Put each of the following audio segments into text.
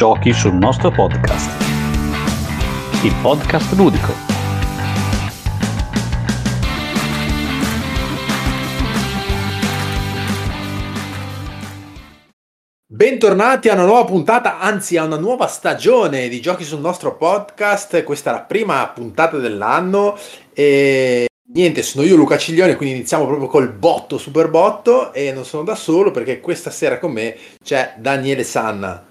Giochi sul nostro podcast. Il podcast ludico. Bentornati a una nuova puntata, anzi a una nuova stagione di Giochi sul nostro podcast. Questa è la prima puntata dell'anno e niente, sono io Luca Ciglione, quindi iniziamo proprio col botto, super botto e non sono da solo perché questa sera con me c'è Daniele Sanna.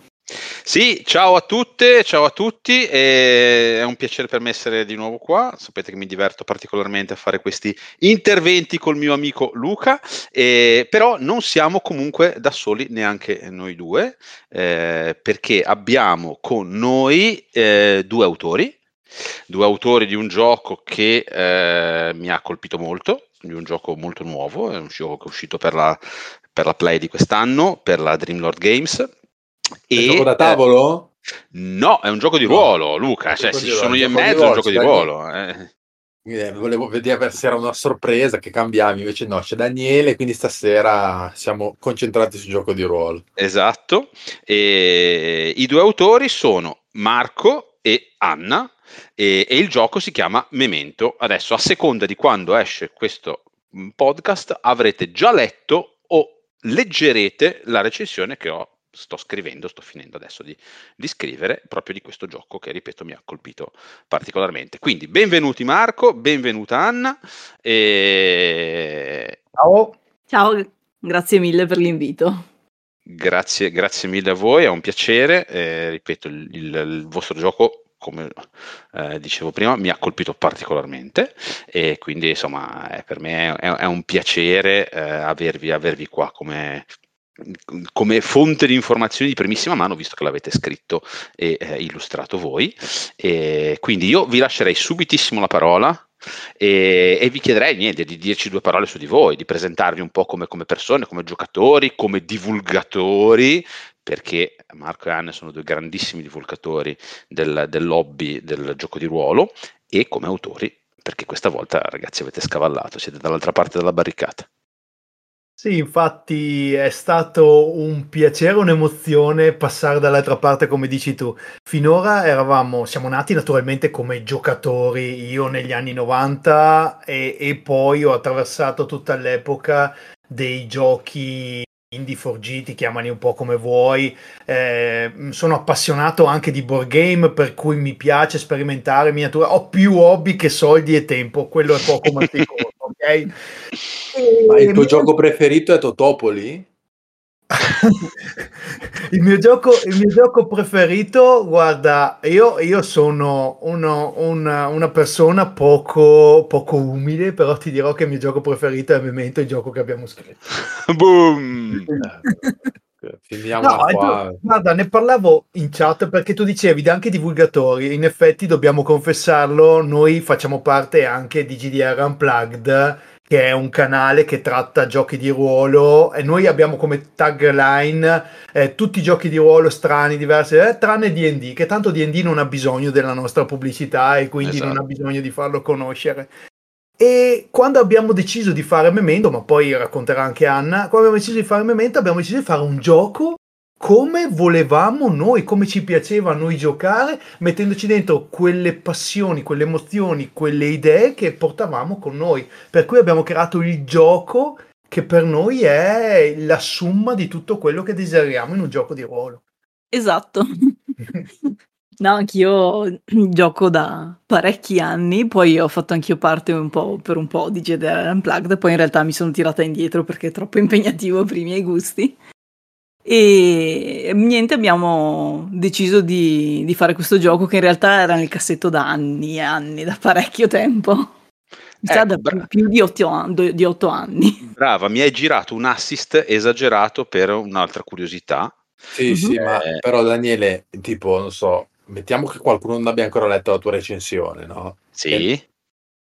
Sì, ciao a tutte, ciao a tutti, è un piacere per me essere di nuovo qua, sapete che mi diverto particolarmente a fare questi interventi col mio amico Luca, eh, però non siamo comunque da soli neanche noi due, eh, perché abbiamo con noi eh, due autori, due autori di un gioco che eh, mi ha colpito molto, di un gioco molto nuovo, è un gioco che è uscito per la, per la Play di quest'anno, per la Dreamlord Games un gioco da tavolo? Eh, no, è un gioco di ruolo, Luca. Cioè, se ci sono io in mezzo, è un gioco di ruolo. Eh. Eh, volevo vedere se era una sorpresa che cambiavi, invece no, c'è Daniele, quindi stasera siamo concentrati sul gioco di ruolo. Esatto. E I due autori sono Marco e Anna e, e il gioco si chiama Memento. Adesso, a seconda di quando esce questo mm, podcast, avrete già letto o leggerete la recensione che ho sto scrivendo, sto finendo adesso di, di, scrivere proprio di questo gioco che, ripeto, mi ha colpito particolarmente. Quindi, benvenuti Marco, benvenuta Anna. E... Ciao. Ciao, grazie mille per l'invito. Grazie, grazie mille a voi, è un piacere. Eh, ripeto, il, il, il, vostro gioco come eh, dicevo prima, mi ha colpito particolarmente e quindi insomma è, per me è, è un piacere eh, avervi, avervi, qua come, come fonte di informazioni di primissima mano, visto che l'avete scritto e eh, illustrato voi. E quindi io vi lascerei subitissimo la parola. E, e, vi chiederei niente di dirci due parole su di voi, di presentarvi un po' come, come persone, come giocatori, come divulgatori, perché Marco e Anne sono due grandissimi divulgatori del, del lobby del gioco di ruolo, e come autori, perché questa volta ragazzi avete scavallato, siete dall'altra parte della barricata. Sì, infatti è stato un piacere, un'emozione passare dall'altra parte, come dici tu. Finora eravamo, siamo nati naturalmente come giocatori, io negli anni 90 e, e poi ho attraversato tutta l'epoca dei giochi indie forgiti, chiamali un po' come vuoi. Eh, sono appassionato anche di board game, per cui mi piace sperimentare miniature. Ho più hobby che soldi e tempo, quello è poco ma sicuro, ma il tuo gioco preferito è Totopoli? il, mio gioco, il mio gioco preferito, guarda, io, io sono uno, una, una, persona poco, poco, umile, però ti dirò che il mio gioco preferito è Memento, il gioco che abbiamo scritto. Boom! Finiamo no, qua. guarda, ne parlavo in chat perché tu dicevi anche divulgatori. In effetti, dobbiamo confessarlo, noi facciamo parte anche di GDR Unplugged che è un canale che tratta giochi di ruolo e noi abbiamo come tagline eh, tutti i giochi di ruolo strani, diversi, eh, tranne D&D, che tanto D&D non ha bisogno della nostra pubblicità e quindi esatto. non ha bisogno di farlo conoscere. E quando abbiamo deciso di fare Memento, ma poi racconterà anche Anna, quando abbiamo deciso di fare Memento abbiamo deciso di fare un gioco come volevamo noi, come ci piaceva a noi giocare, mettendoci dentro quelle passioni, quelle emozioni, quelle idee che portavamo con noi. Per cui abbiamo creato il gioco che per noi è la somma di tutto quello che desideriamo in un gioco di ruolo. Esatto. No, anch'io gioco da parecchi anni, poi ho fatto anch'io parte un po' per un po' di GDR Unplugged, poi in realtà mi sono tirata indietro perché è troppo impegnativo per i miei gusti. E niente, abbiamo deciso di, di, fare questo gioco che in realtà era nel cassetto da anni e anni, da parecchio tempo. Mi ecco, da bra- più di otto, di otto, anni. Brava, mi hai girato un assist esagerato per un'altra curiosità. Sì, sì, mm-hmm. ma però Daniele, tipo, non so, mettiamo che qualcuno non abbia ancora letto la tua recensione, no? Sì. E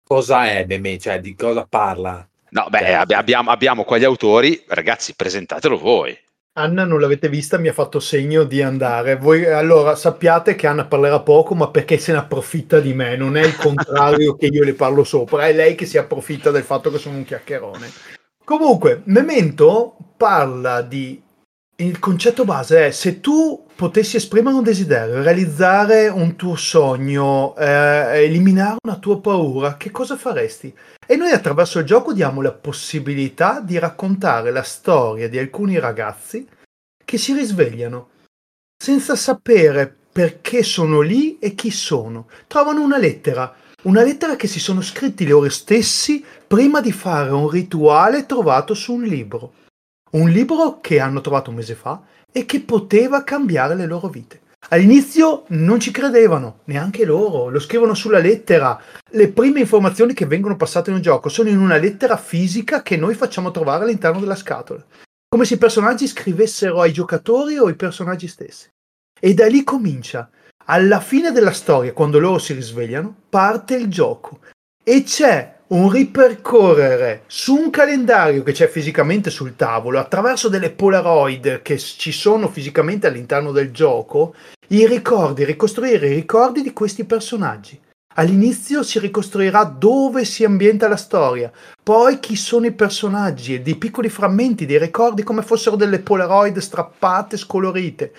cosa è Deme? Cioè, di cosa parla? No, beh, cioè, abbiamo, abbiamo qua gli autori, ragazzi, presentatelo voi. Anna non l'avete vista, mi ha fatto segno di andare. Voi allora sappiate che Anna parlerà poco, ma perché se ne approfitta di me, non è il contrario che io le parlo sopra, è lei che si approfitta del fatto che sono un chiacchierone. Comunque, Memento parla di il concetto base è se tu potessi esprimere un desiderio, realizzare un tuo sogno, eh, eliminare una tua paura, che cosa faresti? E noi attraverso il gioco diamo la possibilità di raccontare la storia di alcuni ragazzi che si risvegliano senza sapere perché sono lì e chi sono. Trovano una lettera, una lettera che si sono scritti loro stessi prima di fare un rituale trovato su un libro. Un libro che hanno trovato un mese fa e che poteva cambiare le loro vite. All'inizio non ci credevano, neanche loro, lo scrivono sulla lettera. Le prime informazioni che vengono passate nel gioco sono in una lettera fisica che noi facciamo trovare all'interno della scatola. Come se i personaggi scrivessero ai giocatori o ai personaggi stessi. E da lì comincia. Alla fine della storia, quando loro si risvegliano, parte il gioco. E c'è un ripercorrere su un calendario che c'è fisicamente sul tavolo, attraverso delle Polaroid che ci sono fisicamente all'interno del gioco, i ricordi, ricostruire i ricordi di questi personaggi. All'inizio si ricostruirà dove si ambienta la storia, poi chi sono i personaggi e dei piccoli frammenti dei ricordi come fossero delle Polaroid strappate, scolorite.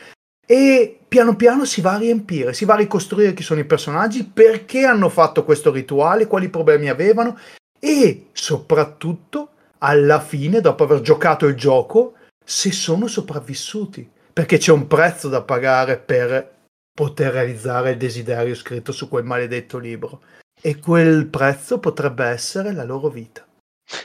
E piano piano si va a riempire, si va a ricostruire chi sono i personaggi, perché hanno fatto questo rituale, quali problemi avevano e soprattutto alla fine, dopo aver giocato il gioco, se sono sopravvissuti, perché c'è un prezzo da pagare per poter realizzare il desiderio scritto su quel maledetto libro e quel prezzo potrebbe essere la loro vita.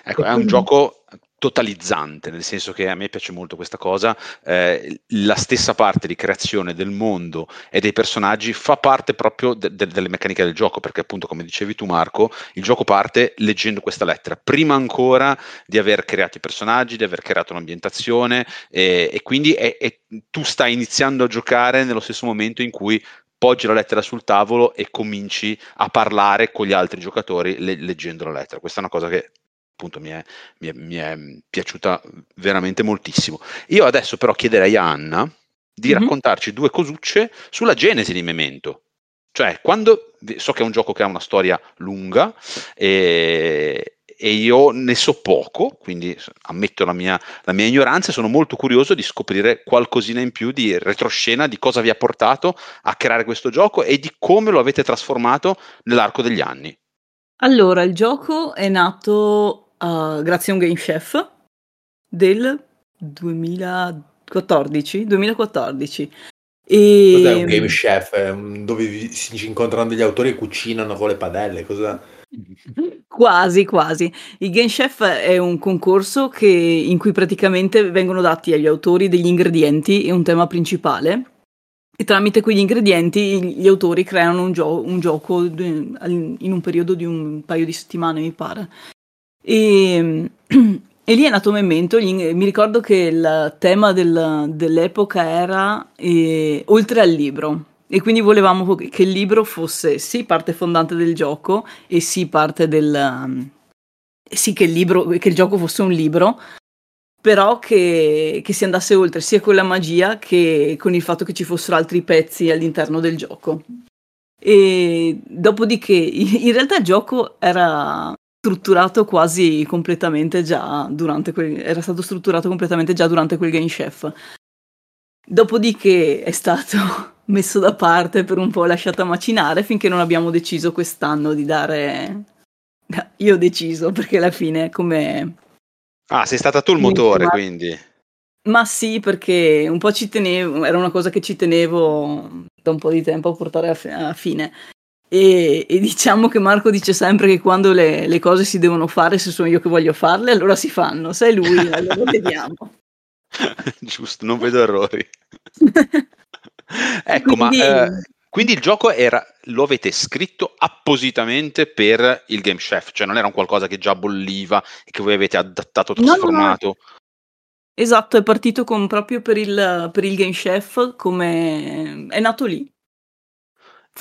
Ecco, e è quindi... un gioco totalizzante, nel senso che a me piace molto questa cosa, eh, la stessa parte di creazione del mondo e dei personaggi fa parte proprio de- de- delle meccaniche del gioco, perché appunto come dicevi tu Marco, il gioco parte leggendo questa lettera, prima ancora di aver creato i personaggi, di aver creato un'ambientazione e, e quindi è, è, tu stai iniziando a giocare nello stesso momento in cui poggi la lettera sul tavolo e cominci a parlare con gli altri giocatori le- leggendo la lettera. Questa è una cosa che appunto mi è, mi, è, mi è, piaciuta veramente moltissimo. Io adesso però chiederei a Anna di mm-hmm. raccontarci due cosucce sulla genesi di Memento. Cioè, quando so che è un gioco che ha una storia lunga e, e io ne so poco, quindi ammetto la mia, la mia, ignoranza e sono molto curioso di scoprire qualcosina in più di retroscena, di cosa vi ha portato a creare questo gioco e di come lo avete trasformato nell'arco degli anni. Allora, il gioco è nato uh, grazie a un game chef del 2014. 2014. E... Cos'è un game chef? Dove si incontrano degli autori e cucinano con le padelle? Cosa... Quasi, quasi. Il Game Chef è un concorso che, in cui praticamente vengono dati agli autori degli ingredienti e un tema principale e tramite quegli ingredienti gli autori creano un, gio- un gioco in un periodo di un paio di settimane, mi pare. E, e lì è nato Memento, mi ricordo che il tema del, dell'epoca era eh, oltre al libro. E quindi volevamo che il libro fosse sì parte fondante del gioco e sì parte del... sì che il, libro, che il gioco fosse un libro, però che, che, si andasse oltre sia con la magia che con il fatto che ci fossero altri pezzi all'interno del gioco. E dopodiché, in realtà il gioco era strutturato quasi completamente già durante quel, era stato strutturato completamente già durante quel game chef. Dopodiché è stato messo da parte per un po' lasciato macinare finché non abbiamo deciso quest'anno di dare io ho deciso perché alla fine come Ah, sei stata tu il motore, quindi. Ma sì, perché un po' ci tenevo, era una cosa che ci tenevo da un po' di tempo a portare a, fine. E, e, diciamo che Marco dice sempre che quando le, le, cose si devono fare, se sono io che voglio farle, allora si fanno. Se è lui, allora vediamo. Giusto, non vedo errori. ecco, quindi... ma eh, quindi il gioco era, lo avete scritto appositamente per il Game Chef, cioè non era un qualcosa che già bolliva e che voi avete adattato, trasformato. No, no. Esatto, è partito con, proprio per il, per il Game Chef, come è nato lì.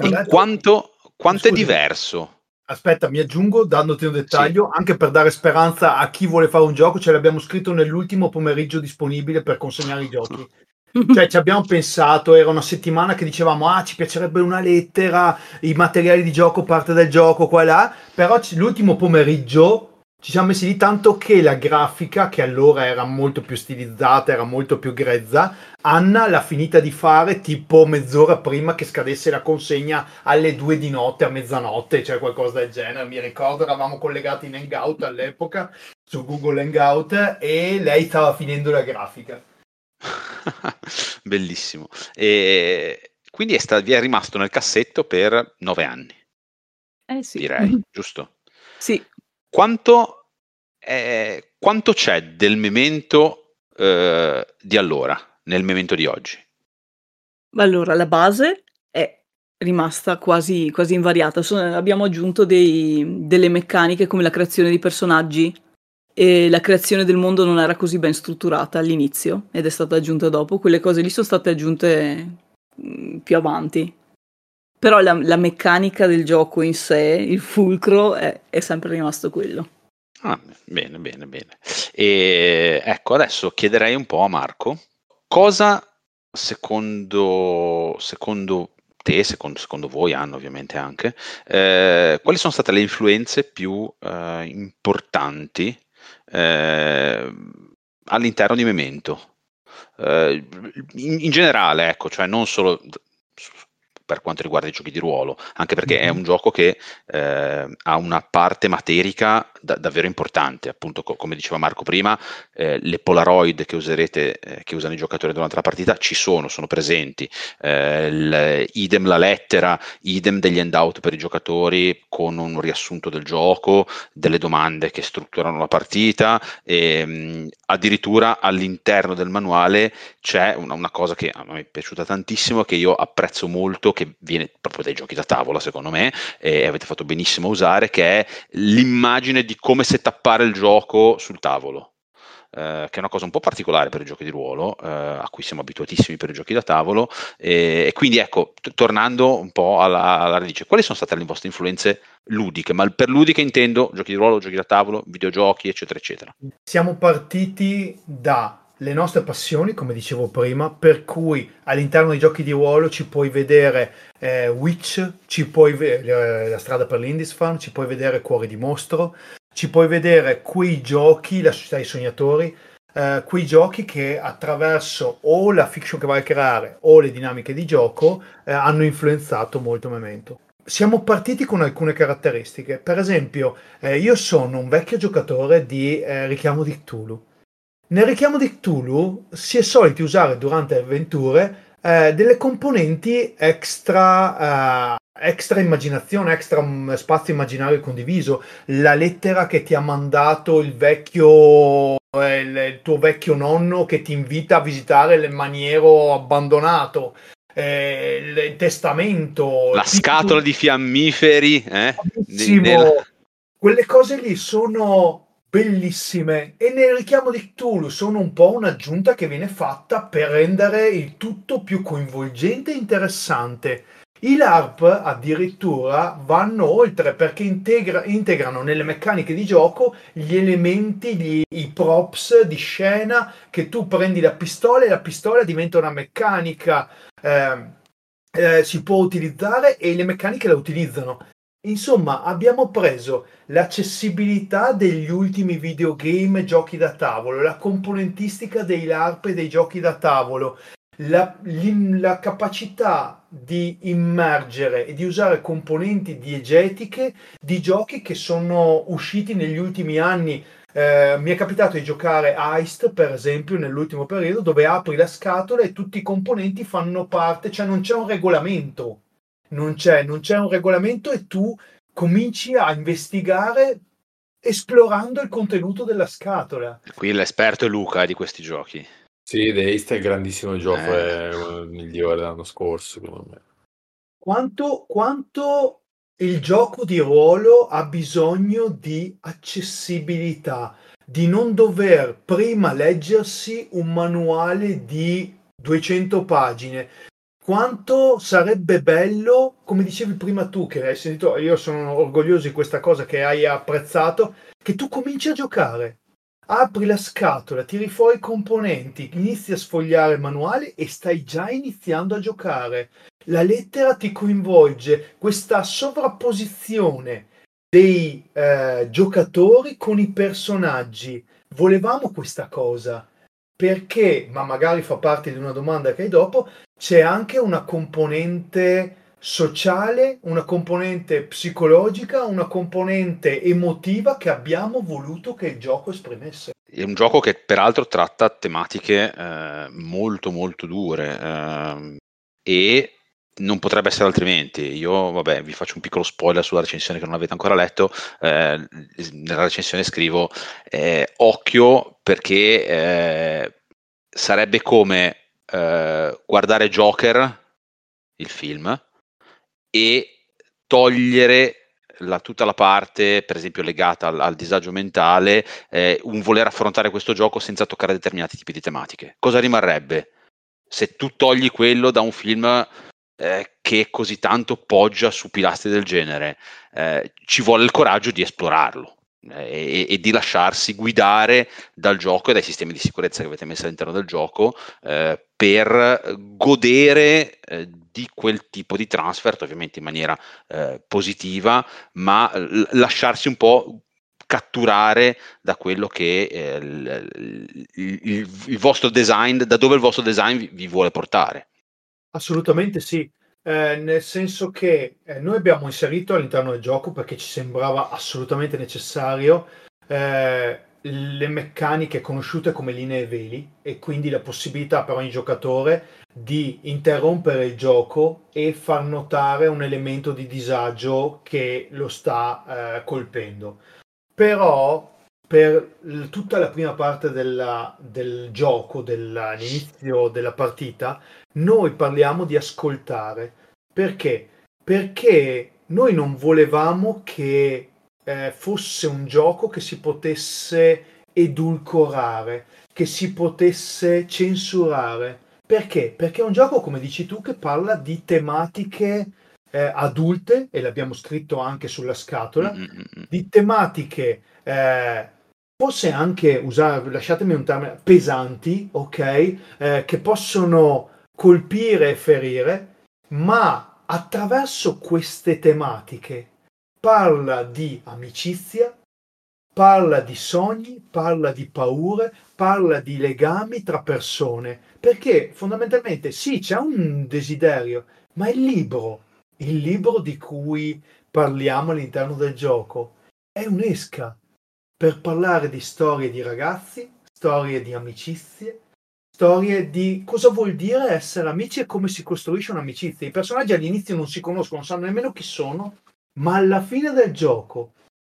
In quanto quanto Scusi, è diverso? Aspetta, mi aggiungo dandoti un dettaglio, sì. anche per dare speranza a chi vuole fare un gioco, ce l'abbiamo scritto nell'ultimo pomeriggio disponibile per consegnare i giochi. cioè ci abbiamo pensato, era una settimana che dicevamo ah ci piacerebbe una lettera, i materiali di gioco, parte del gioco, qua e là, però l'ultimo pomeriggio ci siamo messi lì tanto che la grafica, che allora era molto più stilizzata, era molto più grezza, Anna l'ha finita di fare tipo mezz'ora prima che scadesse la consegna alle due di notte, a mezzanotte, cioè qualcosa del genere. Mi ricordo, eravamo collegati in Hangout all'epoca, su Google Hangout, e lei stava finendo la grafica. Bellissimo. E quindi è, sta- vi è rimasto nel cassetto per nove anni. Eh sì. Direi, giusto? Sì. Quanto, è, quanto c'è del memento eh, di allora nel memento di oggi? Allora, la base è rimasta quasi, quasi invariata. Sono, abbiamo aggiunto dei, delle meccaniche come la creazione di personaggi e la creazione del mondo non era così ben strutturata all'inizio ed è stata aggiunta dopo. Quelle cose lì sono state aggiunte mh, più avanti. Però la, la, meccanica del gioco in sé, il fulcro, è, è sempre rimasto quello. Ah, bene, bene, bene. E ecco, adesso chiederei un po' a Marco cosa secondo, secondo te, secondo, secondo, voi, hanno ovviamente anche, eh, quali sono state le influenze più eh, importanti eh, all'interno di Memento? Eh, in, in, generale, ecco, cioè non solo per quanto riguarda i giochi di ruolo, anche perché è un gioco che eh, ha una parte materica da, davvero importante, appunto co- come diceva Marco prima, eh, le Polaroid che userete, eh, che usano i giocatori durante la partita ci sono, sono presenti, eh, il, idem la lettera, idem degli handout per i giocatori con un riassunto del gioco, delle domande che strutturano la partita e mh, mm, addirittura all'interno del manuale c'è una, una cosa che a me è piaciuta tantissimo, che io apprezzo molto, che viene proprio dai giochi da tavola secondo me, e avete fatto benissimo a usare, che è l'immagine di come setappare il gioco sul tavolo. Uh, che è una cosa un po' particolare per i giochi di ruolo, uh, a cui siamo abituatissimi per i giochi da tavolo. E, e quindi ecco, t- tornando un po' alla, alla, radice, quali sono state le vostre influenze ludiche? Ma per ludiche intendo giochi di ruolo, giochi da tavolo, videogiochi, eccetera, eccetera. Siamo partiti da le nostre passioni, come dicevo prima, per cui all'interno dei giochi di ruolo ci puoi vedere eh, Witch, ci puoi vedere La strada per l'Indisfarm, ci puoi vedere Cuore di mostro, ci puoi vedere quei giochi, la società dei sognatori, eh, quei giochi che attraverso o la fiction che vai a creare o le dinamiche di gioco eh, hanno influenzato molto Memento. Siamo partiti con alcune caratteristiche, per esempio eh, io sono un vecchio giocatore di eh, Richiamo di Cthulhu nel richiamo di Cthulhu si è soliti usare durante avventure eh, delle componenti extra, eh, extra immaginazione, extra mm, spazio immaginario condiviso. La lettera che ti ha mandato il vecchio eh, il, tuo vecchio nonno che ti invita a visitare il maniero abbandonato. Eh, il testamento, la scatola di fiammiferi, eh? quelle cose lì sono bellissime e nel richiamo di Cthulhu sono un po' un'aggiunta che viene fatta per rendere il tutto più coinvolgente e interessante. I LARP addirittura vanno oltre perché integra- integrano nelle meccaniche di gioco gli elementi, gli, i props di scena che tu prendi la pistola e la pistola diventa una meccanica, eh, eh, si può utilizzare e le meccaniche la utilizzano. Insomma, abbiamo preso l'accessibilità degli ultimi videogame giochi da tavolo, la componentistica dei LARP e dei giochi da tavolo, la, la, capacità di immergere e di usare componenti diegetiche di giochi che sono usciti negli ultimi anni. Eh, mi è capitato di giocare Heist, per esempio, nell'ultimo periodo, dove apri la scatola e tutti i componenti fanno parte, cioè non c'è un regolamento non c'è, non c'è un regolamento e tu cominci a investigare esplorando il contenuto della scatola. Qui l'esperto è Luca di questi giochi. Sì, The East è il grandissimo gioco, eh. è il migliore dell'anno scorso, secondo me. Quanto, quanto il gioco di ruolo ha bisogno di accessibilità, di non dover prima leggersi un manuale di 200 pagine, quanto sarebbe bello, come dicevi prima tu, che hai sentito, io sono orgoglioso di questa cosa che hai apprezzato, che tu cominci a giocare. Apri la scatola, tiri fuori i componenti, inizi a sfogliare il manuale e stai già iniziando a giocare. La lettera ti coinvolge, questa sovrapposizione dei eh, giocatori con i personaggi. Volevamo questa cosa perché, ma magari fa parte di una domanda che hai dopo, c'è anche una componente sociale, una componente psicologica, una componente emotiva che abbiamo voluto che il gioco esprimesse. È un gioco che peraltro tratta tematiche eh, molto molto dure eh, e non potrebbe essere altrimenti. Io, vabbè, vi faccio un piccolo spoiler sulla recensione che non avete ancora letto. Eh, nella recensione scrivo eh, occhio perché eh, sarebbe come eh, guardare Joker, il film, e togliere la, tutta la parte, per esempio, legata al, al disagio mentale, eh, un voler affrontare questo gioco senza toccare determinati tipi di tematiche. Cosa rimarrebbe se tu togli quello da un film eh, che così tanto poggia su pilastri del genere? Eh, ci vuole il coraggio di esplorarlo. Eh, e, e, di lasciarsi guidare dal gioco e dai sistemi di sicurezza che avete messo all'interno del gioco eh, per godere eh, di quel tipo di transfer, ovviamente in maniera eh, positiva, ma l- lasciarsi un po' catturare da quello che eh, il, il, il, vostro design, da dove il vostro design vi, vi vuole portare. Assolutamente sì. Eh, nel senso che eh, noi abbiamo inserito all'interno del gioco perché ci sembrava assolutamente necessario eh, le meccaniche conosciute come linee veli e quindi la possibilità per ogni giocatore di interrompere il gioco e far notare un elemento di disagio che lo sta eh, colpendo. Però per tutta la prima parte della, del gioco, dell'inizio della partita, noi parliamo di ascoltare. Perché? Perché noi non volevamo che eh, fosse un gioco che si potesse edulcorare, che si potesse censurare. Perché? Perché è un gioco, come dici tu, che parla di tematiche eh, adulte, e l'abbiamo scritto anche sulla scatola, Mm-mm. di tematiche eh, forse anche usare, lasciatemi un termine, pesanti, ok? Eh, che possono colpire e ferire, ma attraverso queste tematiche parla di amicizia, parla di sogni, parla di paure, parla di legami tra persone, perché fondamentalmente sì, c'è un desiderio, ma il libro, il libro di cui parliamo all'interno del gioco, è un'esca per parlare di storie di ragazzi, storie di amicizie, storie di cosa vuol dire essere amici e come si costruisce un'amicizia. I personaggi all'inizio non si conoscono, non sanno nemmeno chi sono, ma alla fine del gioco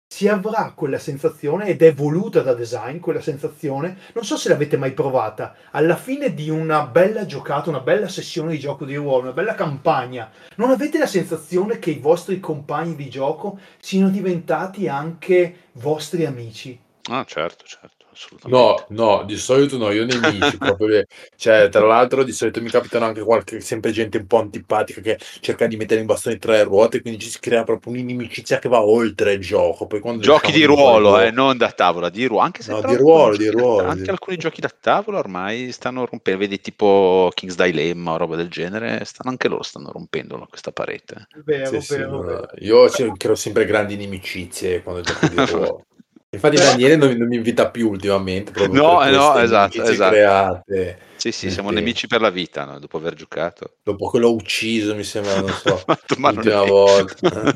si avrà quella sensazione ed è voluta da design quella sensazione non so se l'avete mai provata alla fine di una bella giocata una bella sessione di gioco di ruolo una bella campagna non avete la sensazione che i vostri compagni di gioco siano diventati anche vostri amici ah certo certo assolutamente. No, no, di solito no, io nemici proprio. Cioè, tra l'altro, di solito mi capitano anche qualche, sempre gente un po' antipatica che cerca di mettere in bastone tre ruote, quindi ci si crea proprio un'inimicizia che va oltre il gioco. Poi quando Giochi di ruolo, eh, non da tavola, di ruolo. Anche se no, di ruolo, di ruolo. Da, anche di... alcuni giochi da tavola ormai stanno rompendo, vedi tipo King's Dilemma o roba del genere, stanno anche loro stanno rompendo questa parete. Vero, sì, vero, sì, vero. Io creo sempre grandi inimicizie quando gioco di ruolo. Infatti Daniele non, non, mi invita più ultimamente. No, no, esatto, esatto. Create. Sì, sì, siamo nemici per la vita, no? dopo aver giocato. Dopo che l'ho ucciso, mi sembra, non so, l'ultima volta.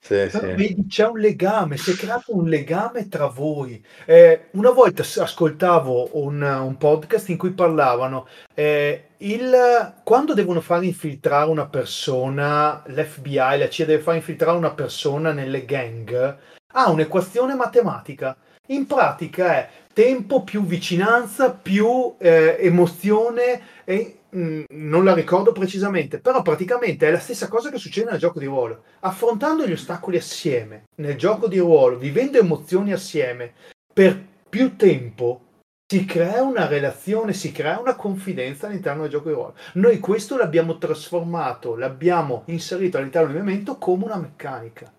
sì, sì. Vedi, c'è un legame, si è creato un legame tra voi. Eh, una volta ascoltavo un, un, podcast in cui parlavano eh, il, quando devono far infiltrare una persona, l'FBI, la CIA deve far infiltrare una persona nelle gang, ha un'equazione matematica. In pratica è tempo più vicinanza più eh, emozione e mh, mm, non la ricordo precisamente, però praticamente è la stessa cosa che succede nel gioco di ruolo. Affrontando gli ostacoli assieme nel gioco di ruolo, vivendo emozioni assieme per più tempo, si crea una relazione, si crea una confidenza all'interno del gioco di ruolo. Noi questo l'abbiamo trasformato, l'abbiamo inserito all'interno del movimento come una meccanica.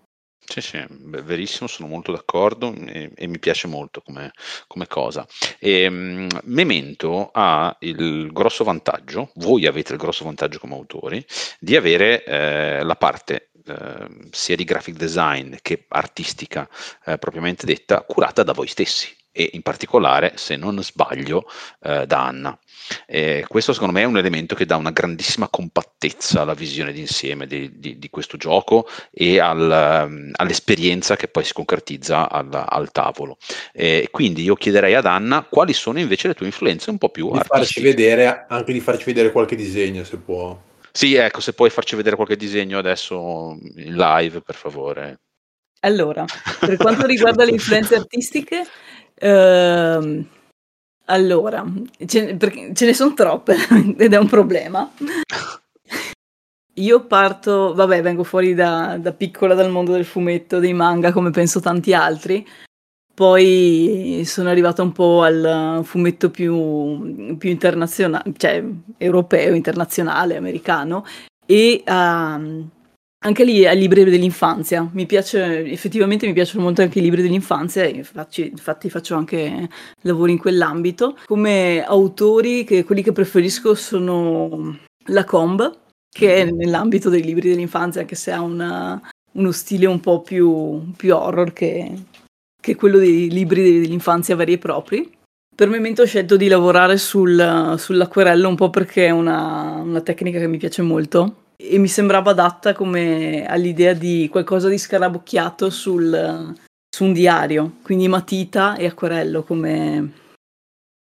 Sì, sì, verissimo, sono molto d'accordo e, e mi piace molto come, come cosa. E, um, Memento ha il grosso vantaggio, voi avete il grosso vantaggio come autori, di avere eh, la parte eh, sia di graphic design che artistica eh, propriamente detta, curata da voi stessi e in particolare, se non sbaglio, eh, da Anna. Eh, questo secondo me è un elemento che dà una grandissima compattezza alla visione d'insieme di, di, di questo gioco e al, um, all'esperienza che poi si concretizza al, al tavolo. Eh, quindi io chiederei ad Anna quali sono invece le tue influenze un po' più di artistiche. Farci vedere, anche di farci vedere qualche disegno se può. Sì, ecco, se puoi farci vedere qualche disegno adesso in live, per favore. Allora, per quanto riguarda le influenze artistiche, ehm, allora, ce, ce ne sono troppe ed è un problema. Io parto, vabbè, vengo fuori da, da, piccola dal mondo del fumetto, dei manga, come penso tanti altri. Poi sono arrivata un po' al fumetto più, più internazionale, cioè europeo, internazionale, americano, e um, anche lì ai libri dell'infanzia. Mi piace, effettivamente mi piacciono molto anche i libri dell'infanzia, infatti, infatti faccio anche lavori in quell'ambito. Come autori, che, quelli che preferisco sono la Comb, che è nell'ambito dei libri dell'infanzia, anche se ha una, uno stile un po' più, più horror che, che, quello dei libri dell'infanzia veri e propri. Per il momento ho scelto di lavorare sul, sull'acquerello un po' perché è una, una tecnica che mi piace molto e mi sembrava adatta come all'idea di qualcosa di scarabocchiato sul, su un diario, quindi matita e acquerello come,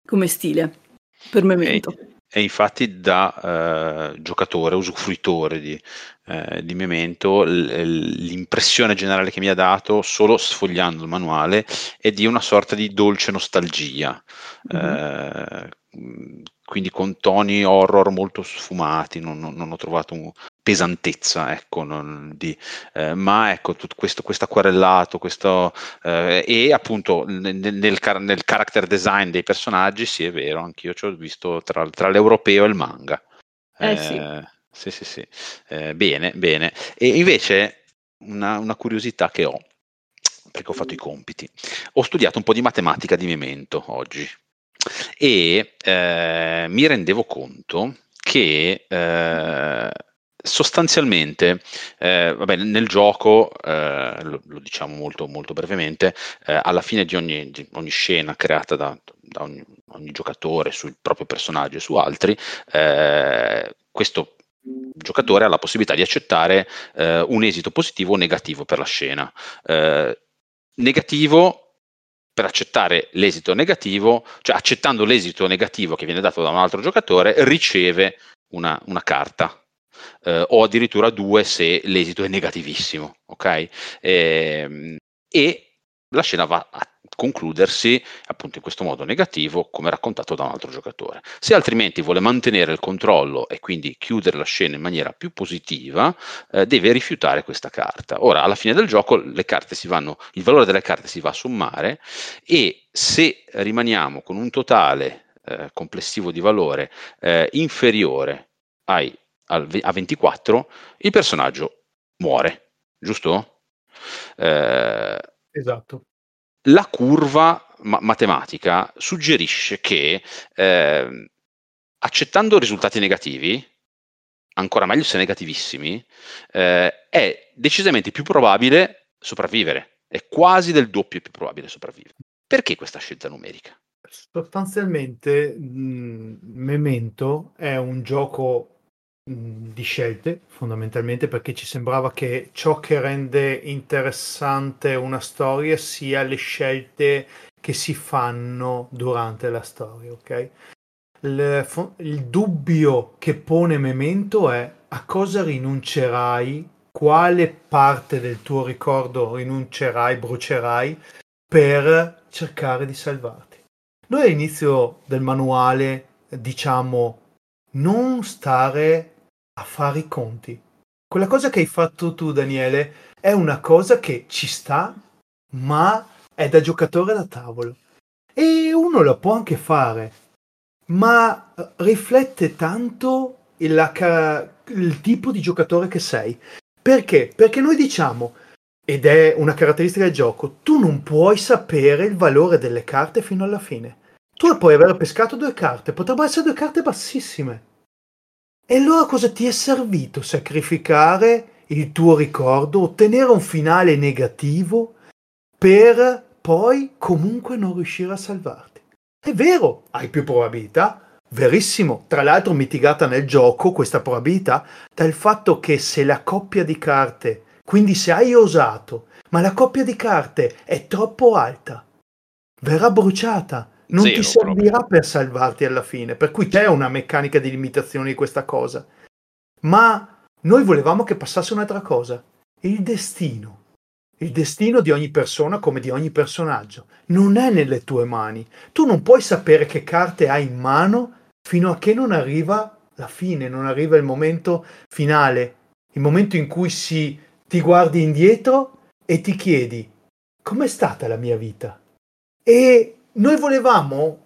come stile per Memento. E, e infatti da eh, giocatore, usufruitore di, eh, di Memento, l- l'impressione generale che mi ha dato solo sfogliando il manuale è di una sorta di dolce nostalgia. Mm-hmm. Eh, quindi con toni horror molto sfumati, non, non, non ho trovato un, pesantezza, ecco, non, di, eh, ma ecco, tutto questo, questo acquarellato, questo, eh, e appunto nel, nel, nel, character design dei personaggi, sì è vero, anch'io ci ho visto tra, tra l'europeo e il manga. Eh, sì. Sì, sì, sì. Eh, bene, bene. E invece una, una curiosità che ho, perché ho fatto i compiti, ho studiato un po' di matematica di Memento oggi e eh, mi rendevo conto che eh, sostanzialmente eh, vabbè, nel gioco eh, lo, lo, diciamo molto, molto brevemente eh, alla fine di ogni, di ogni, scena creata da, da ogni, ogni, giocatore sul proprio personaggio e su altri eh, questo giocatore ha la possibilità di accettare eh, un esito positivo o negativo per la scena. Eh, negativo per accettare l'esito negativo, cioè accettando l'esito negativo che viene dato da un altro giocatore, riceve una, una carta. Eh, o addirittura due se l'esito è negativissimo, ok? E, ehm, e la scena va a concludersi appunto in questo modo negativo come raccontato da un altro giocatore. Se altrimenti vuole mantenere il controllo e quindi chiudere la scena in maniera più positiva, eh, deve rifiutare questa carta. Ora, alla fine del gioco vanno, il valore delle carte si va a sommare e se rimaniamo con un totale eh, complessivo di valore eh, inferiore ai, al, a 24, il personaggio muore, giusto? Eh, esatto la curva ma- matematica suggerisce che eh, accettando risultati negativi, ancora meglio se negativissimi, eh, è decisamente più probabile sopravvivere, è quasi del doppio più probabile sopravvivere. Perché questa scelta numerica? Sostanzialmente, mh, Memento è un gioco di scelte fondamentalmente perché ci sembrava che ciò che rende interessante una storia sia le scelte che si fanno durante la storia, ok? Il, il dubbio che pone Memento è a cosa rinuncerai, quale parte del tuo ricordo rinuncerai, brucerai per cercare di salvarti. Noi all'inizio del manuale diciamo non stare a fare i conti. Quella cosa che hai fatto tu, Daniele, è una cosa che ci sta, ma è da giocatore da tavolo. E uno la può anche fare, ma eh, riflette tanto il, il tipo di giocatore che sei. Perché? Perché noi diciamo, ed è una caratteristica del gioco, tu non puoi sapere il valore delle carte fino alla fine. Tu puoi aver pescato due carte, potrebbero essere due carte bassissime. E allora cosa ti è servito sacrificare il tuo ricordo, ottenere un finale negativo per poi comunque non riuscire a salvarti. È vero, hai più probabilità, verissimo, tra l'altro mitigata nel gioco questa probabilità dal fatto che se la coppia di carte, quindi se hai osato, ma la coppia di carte è troppo alta, verrà bruciata, non Zero, ti servirà proprio. per salvarti alla fine, per cui c'è una meccanica di limitazione di questa cosa. Ma noi volevamo che passasse un'altra cosa, il destino. Il destino di ogni persona come di ogni personaggio non è nelle tue mani. Tu non puoi sapere che carte hai in mano fino a che non arriva la fine, non arriva il momento finale, il momento in cui si, ti guardi indietro e ti chiedi com'è stata la mia vita. E noi volevamo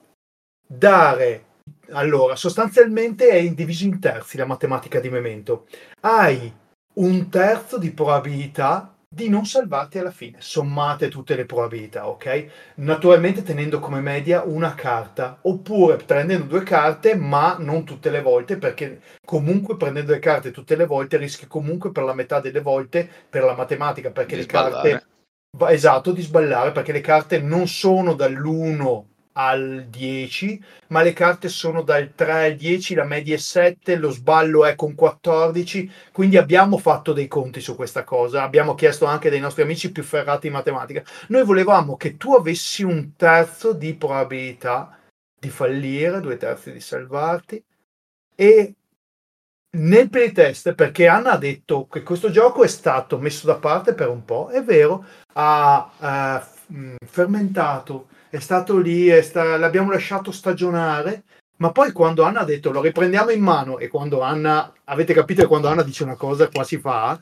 dare allora, sostanzialmente è diviso in terzi la matematica di Memento. Hai un terzo di probabilità di non salvarti alla fine, sommate tutte le probabilità, ok? Naturalmente tenendo come media una carta, oppure prendendo due carte, ma non tutte le volte, perché comunque prendendo le carte tutte le volte rischi comunque per la metà delle volte per la matematica, perché di le sballare. carte... Esatto, di sballare, perché le carte non sono dall'1 al 10, ma le carte sono dal 3 al 10, la media è 7, lo sballo è con 14, quindi abbiamo fatto dei conti su questa cosa, abbiamo chiesto anche dei nostri amici più ferrati in matematica. Noi volevamo che tu avessi un terzo di probabilità di fallire, due terzi di salvarti e nel playtest, perché Anna ha detto che questo gioco è stato messo da parte per un po', è vero, ha, ha fermentato è stato lì, è sta... l'abbiamo lasciato stagionare, ma poi quando Anna ha detto lo riprendiamo in mano e quando Anna, avete capito che quando Anna dice una cosa qua si fa,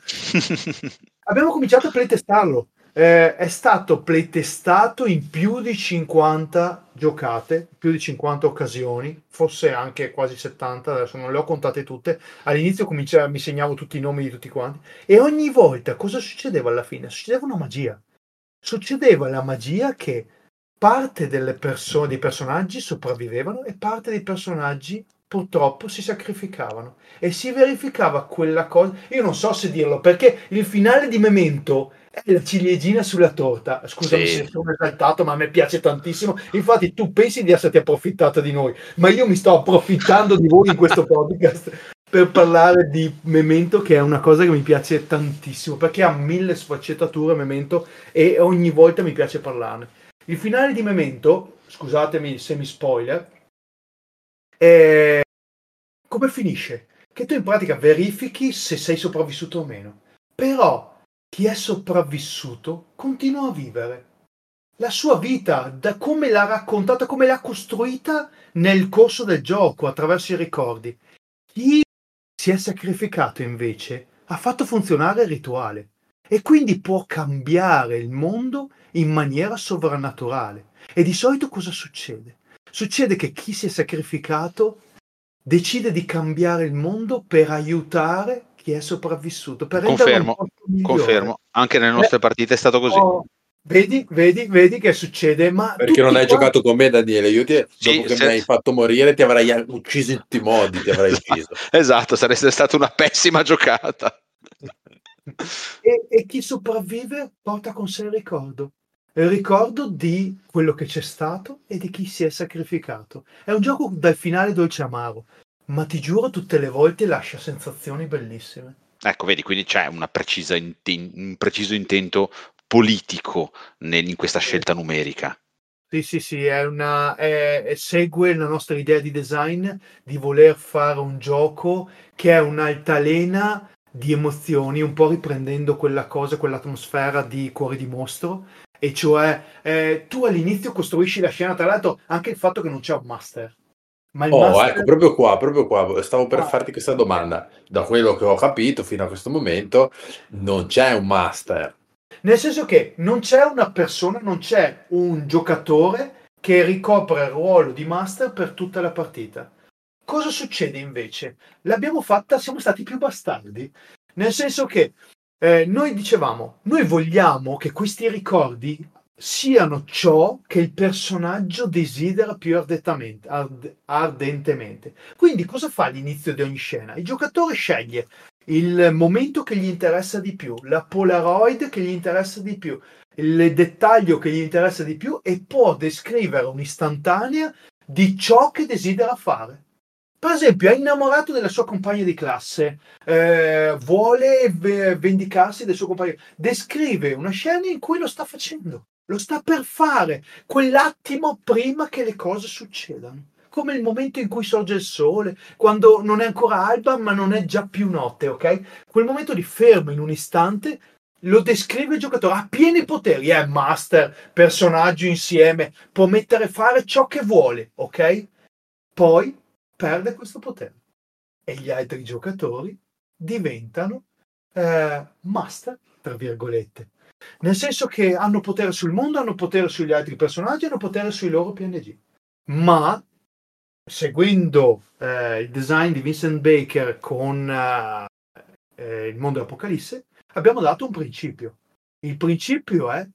abbiamo cominciato a playtestarlo. Eh, è stato playtestato in più di 50 giocate, più di 50 occasioni, forse anche quasi 70, adesso non le ho contate tutte. All'inizio mi segnavo tutti i nomi di tutti quanti e ogni volta cosa succedeva alla fine? Succedeva una magia. Succedeva la magia che parte persone, dei personaggi sopravvivevano e parte dei personaggi purtroppo si sacrificavano e si verificava quella cosa. Io non so se dirlo perché il finale di Memento è la ciliegina sulla torta. Scusami sì. se sono esaltato, ma a me piace tantissimo. Infatti, tu pensi di esserti approfittato di noi, ma io mi sto approfittando di voi in questo podcast per parlare di Memento, che è una cosa che mi piace tantissimo perché ha mille sfaccettature. Memento, e ogni volta mi piace parlarne. Il finale di Memento, scusatemi se mi spoiler, è... come finisce? Che tu in pratica verifichi se sei sopravvissuto o meno. Però chi è sopravvissuto continua a vivere la sua vita, da come l'ha raccontata, come l'ha costruita nel corso del gioco, attraverso i ricordi. Chi si è sacrificato invece ha fatto funzionare il rituale e quindi può cambiare il mondo in maniera sovrannaturale. E di solito cosa succede? Succede che chi si è sacrificato decide di cambiare il mondo per aiutare chi è sopravvissuto. Per confermo, confermo. Anche nelle nostre eh, partite è stato così. Oh, vedi, vedi, vedi che succede. Ma Perché non hai qua... giocato con me, Daniele? Io ti, sì, dopo che se... mi hai fatto morire, ti avrei ucciso in tutti i modi. Ti avrei ucciso. esatto, sarebbe stata una pessima giocata. e, e chi sopravvive porta con sé il ricordo il ricordo di quello che c'è stato e di chi si è sacrificato. È un gioco dal finale dolce amaro, ma ti giuro tutte le volte lascia sensazioni bellissime. Ecco, vedi, quindi c'è inten- un preciso intento politico nel- in questa scelta numerica. Sì, sì, sì, è una, è, segue la nostra idea di design di voler fare un gioco che è un'altalena di emozioni, un po' riprendendo quella cosa, quell'atmosfera di Cuore di Mostro, e cioè eh, tu all'inizio costruisci la scena, tra l'altro anche il fatto che non c'è un master. Ma il oh, master... ecco, proprio qua, proprio qua, stavo per ah. farti questa domanda. Da quello che ho capito fino a questo momento, non c'è un master. Nel senso che non c'è una persona, non c'è un giocatore che ricopre il ruolo di master per tutta la partita. Cosa succede invece? L'abbiamo fatta, siamo stati più bastardi. Nel senso che eh, noi dicevamo, noi vogliamo che questi ricordi siano ciò che il personaggio desidera più ardentemente. Ard- ardentemente. Quindi cosa fa all'inizio di ogni scena? Il giocatore sceglie il momento che gli interessa di più, la Polaroid che gli interessa di più, il dettaglio che gli interessa di più e può descrivere un'istantanea di ciò che desidera fare. Per esempio, è innamorato della sua compagna di classe, eh, vuole v- vendicarsi del suo compagno, descrive una scena in cui lo sta facendo, lo sta per fare, quell'attimo prima che le cose succedano come il momento in cui sorge il sole, quando non è ancora alba ma non è già più notte, ok? Quel momento di fermo in un istante lo descrive il giocatore, ha pieni poteri, è master, personaggio insieme, può mettere a fare ciò che vuole, ok? Poi perde questo potere e gli altri giocatori diventano eh, master, tra virgolette. Nel senso che hanno potere sul mondo, hanno potere sugli altri personaggi, hanno potere sui loro PNG. Ma seguendo eh, il design di Vincent Baker con uh, eh, il mondo Apocalisse, abbiamo dato un principio. Il principio è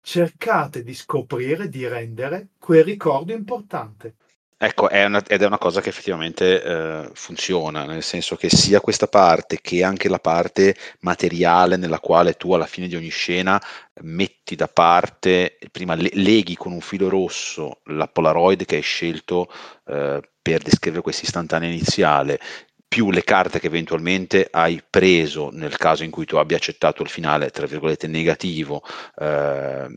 cercate di scoprire, di rendere quel ricordo importante. Ecco, è una, ed è una cosa che effettivamente eh, funziona, nel senso che sia questa parte che anche la parte materiale nella quale tu alla fine di ogni scena metti da parte, prima leghi con un filo rosso la Polaroid che hai scelto eh, per descrivere questa istantanea iniziale più le carte che eventualmente hai preso nel caso in cui tu abbia accettato il finale, tra virgolette, negativo eh,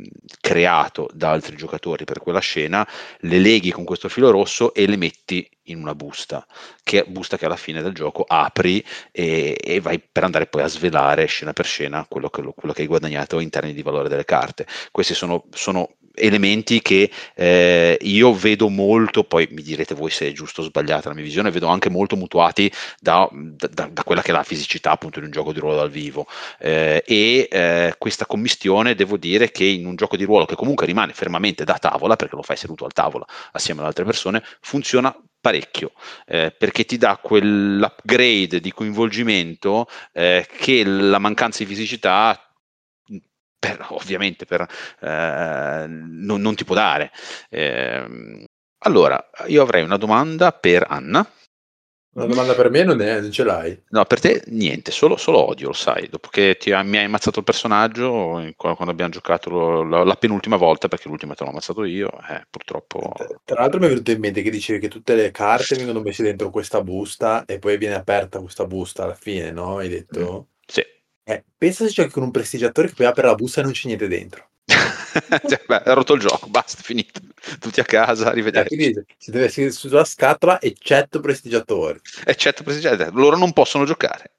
creato da altri giocatori per quella scena, le leghi con questo filo rosso e le metti in una busta, che busta che alla fine del gioco apri e, e vai per andare poi a svelare scena per scena quello che, quello che hai guadagnato in termini di valore delle carte. Questi sono, sono elementi che eh, io vedo molto, poi mi direte voi se è giusto o sbagliata la mia visione, vedo anche molto mutuati da, da, da quella che è la fisicità appunto di un gioco di ruolo dal vivo. Eh, e eh, questa commistione devo dire che in un gioco di ruolo che comunque rimane fermamente da tavola, perché lo fai seduto al tavolo assieme ad altre persone, funziona parecchio eh, perché ti dà quell'upgrade di coinvolgimento eh, che la mancanza di fisicità per, ovviamente per, eh, non, non, ti può dare. Eh, allora, io avrei una domanda per Anna. Una domanda per me non, è, non ce l'hai? No, per te niente, solo, solo odio, lo sai. Dopo che ti, mi hai ammazzato il personaggio, quando abbiamo giocato la, la, penultima volta, perché l'ultima te l'ho ammazzato io, eh, purtroppo... Tra l'altro mi è venuto in mente che dicevi che tutte le carte vengono messe dentro questa busta e poi viene aperta questa busta alla fine, no? Hai detto? Mm, sì. Eh, pensa se giochi con un prestigiatore che poi apre la busta e non c'è niente dentro. cioè, beh, ha rotto il gioco, basta, finito. Tutti a casa, arrivederci. Eh, quindi si deve essere sulla scatola, eccetto prestigiatori. Eccetto prestigiatori, loro non possono giocare.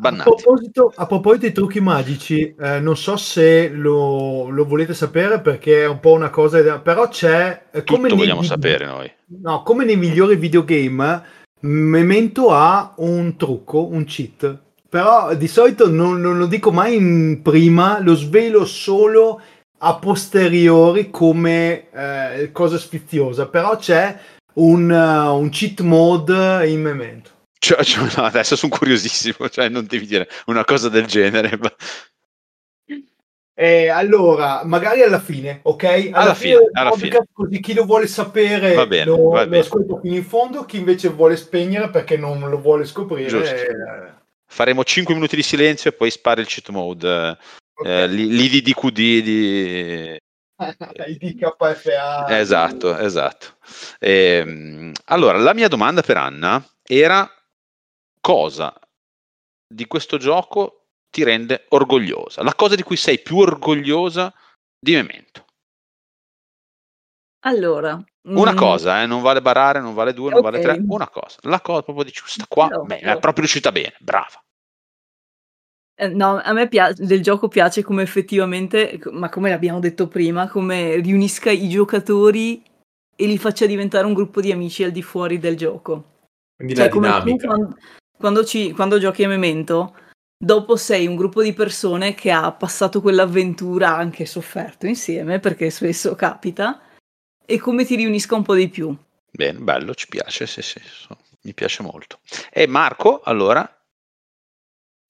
A proposito, a proposito, dei trucchi magici, eh, non so se lo, lo, volete sapere perché è un po' una cosa, però c'è... Eh, come Tutto vogliamo video, sapere noi. No, come nei migliori videogame, Memento ha un trucco, un cheat però di solito non, non, lo dico mai in prima, lo svelo solo a posteriori come eh, cosa sfiziosa, però c'è un, uh, un cheat mode in Memento. Cioè, cioè, no, adesso sono curiosissimo, cioè non devi dire una cosa del genere. Ma... Eh, allora, magari alla fine, ok? Alla, alla fine, fine alla fine. così chi lo vuole sapere va bene, lo, va lo ascolta fino in fondo, chi invece vuole spegnere perché non lo vuole scoprire. Eh, faremo 5 minuti di silenzio e poi spara il cheat mode. Okay. Eh, l'IDDQD di... IDKFA. Esatto, esatto. Eh, allora, la mia domanda per Anna era cosa di questo gioco ti rende orgogliosa? La cosa di cui sei più orgogliosa di Memento? Allora, una mm. cosa, eh, non vale barare, non vale due, non okay. vale tre, una cosa. La cosa proprio di questa qua, no, beh, no. è proprio riuscita bene, brava. Eh, no, a me piace, del gioco piace come effettivamente, ma come l'abbiamo detto prima, come riunisca i giocatori e li faccia diventare un gruppo di amici al di fuori del gioco. Quindi cioè, la dinamica. Quando, quando, ci, quando giochi a Memento, dopo sei un gruppo di persone che ha passato quell'avventura, anche sofferto insieme, perché spesso capita, e come ti riunisca un po' di più. Bene, bello, ci piace, sì, sì, so, mi piace molto. E Marco, allora,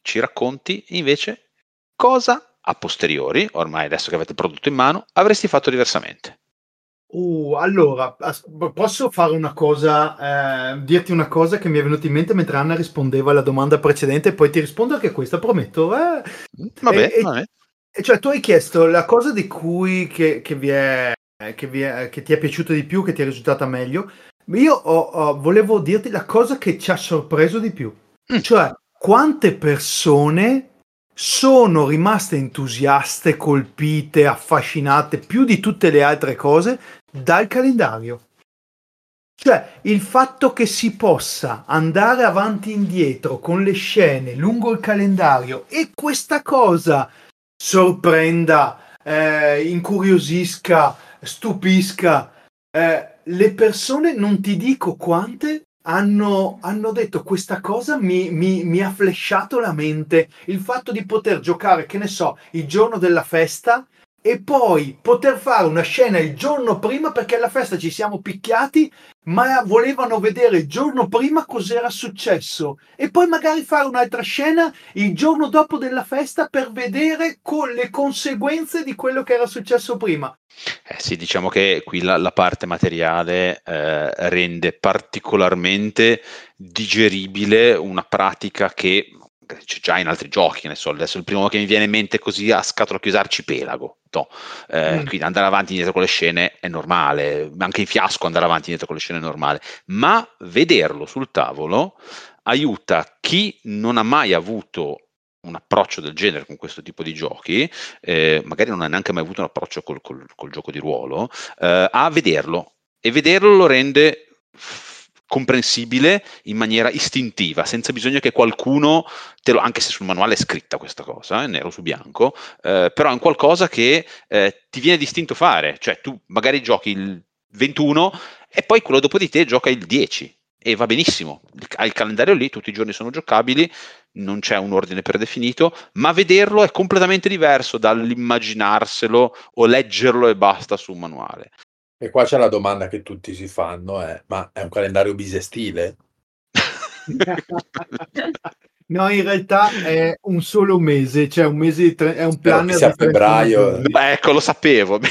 ci racconti invece cosa a posteriori, ormai adesso che avete il prodotto in mano, avresti fatto diversamente. Uh, allora, posso fare una cosa, eh, dirti una cosa che mi è venuta in mente mentre Anna rispondeva alla domanda precedente e poi ti rispondo anche a questa, prometto. Eh. Vabbè, e, vabbè. E, cioè, tu hai chiesto la cosa di cui che, che, vi è, che, vi è, che ti è piaciuta di più, che ti è risultata meglio. Io ho, ho, volevo dirti la cosa che ci ha sorpreso di più. Mm. Cioè, quante persone sono rimaste entusiaste, colpite, affascinate più di tutte le altre cose dal calendario. Cioè, il fatto che si possa andare avanti e indietro con le scene lungo il calendario e questa cosa sorprenda, eh, incuriosisca, stupisca eh, le persone, non ti dico quante, hanno, hanno detto questa cosa mi, mi, mi ha flashato la mente. Il fatto di poter giocare, che ne so, il giorno della festa e poi poter fare una scena il giorno prima perché alla festa ci siamo picchiati, ma volevano vedere il giorno prima cos'era successo e poi magari fare un'altra scena il giorno dopo della festa per vedere con le conseguenze di quello che era successo prima. Eh sì, diciamo che qui la, la parte materiale eh, rende particolarmente digeribile una pratica che c'è già in altri giochi, ne so, adesso il primo che mi viene in mente così a scatola chiusa arcipelago. Eh, mm. quindi andare avanti e indietro con le scene è normale, anche in fiasco andare avanti e indietro con le scene è normale, ma vederlo sul tavolo aiuta chi non ha mai avuto un approccio del genere con questo tipo di giochi, eh, magari non ha neanche mai avuto un approccio col, col, col gioco di ruolo, eh, a vederlo. E vederlo lo rende comprensibile in maniera istintiva, senza bisogno che qualcuno te lo, anche se sul manuale è scritta questa cosa, eh, nero su bianco, eh, però è un qualcosa che eh, ti viene distinto fare, cioè tu magari giochi il 21 e poi quello dopo di te gioca il 10 e va benissimo, hai il calendario lì, tutti i giorni sono giocabili, non c'è un ordine predefinito, ma vederlo è completamente diverso dall'immaginarselo o leggerlo e basta su un manuale. E qua c'è la domanda che tutti si fanno, è, ma è un calendario bisestile? No, in realtà è un solo mese, cioè un mese di tre, è un planner a febbraio. Beh, ecco, lo sapevo.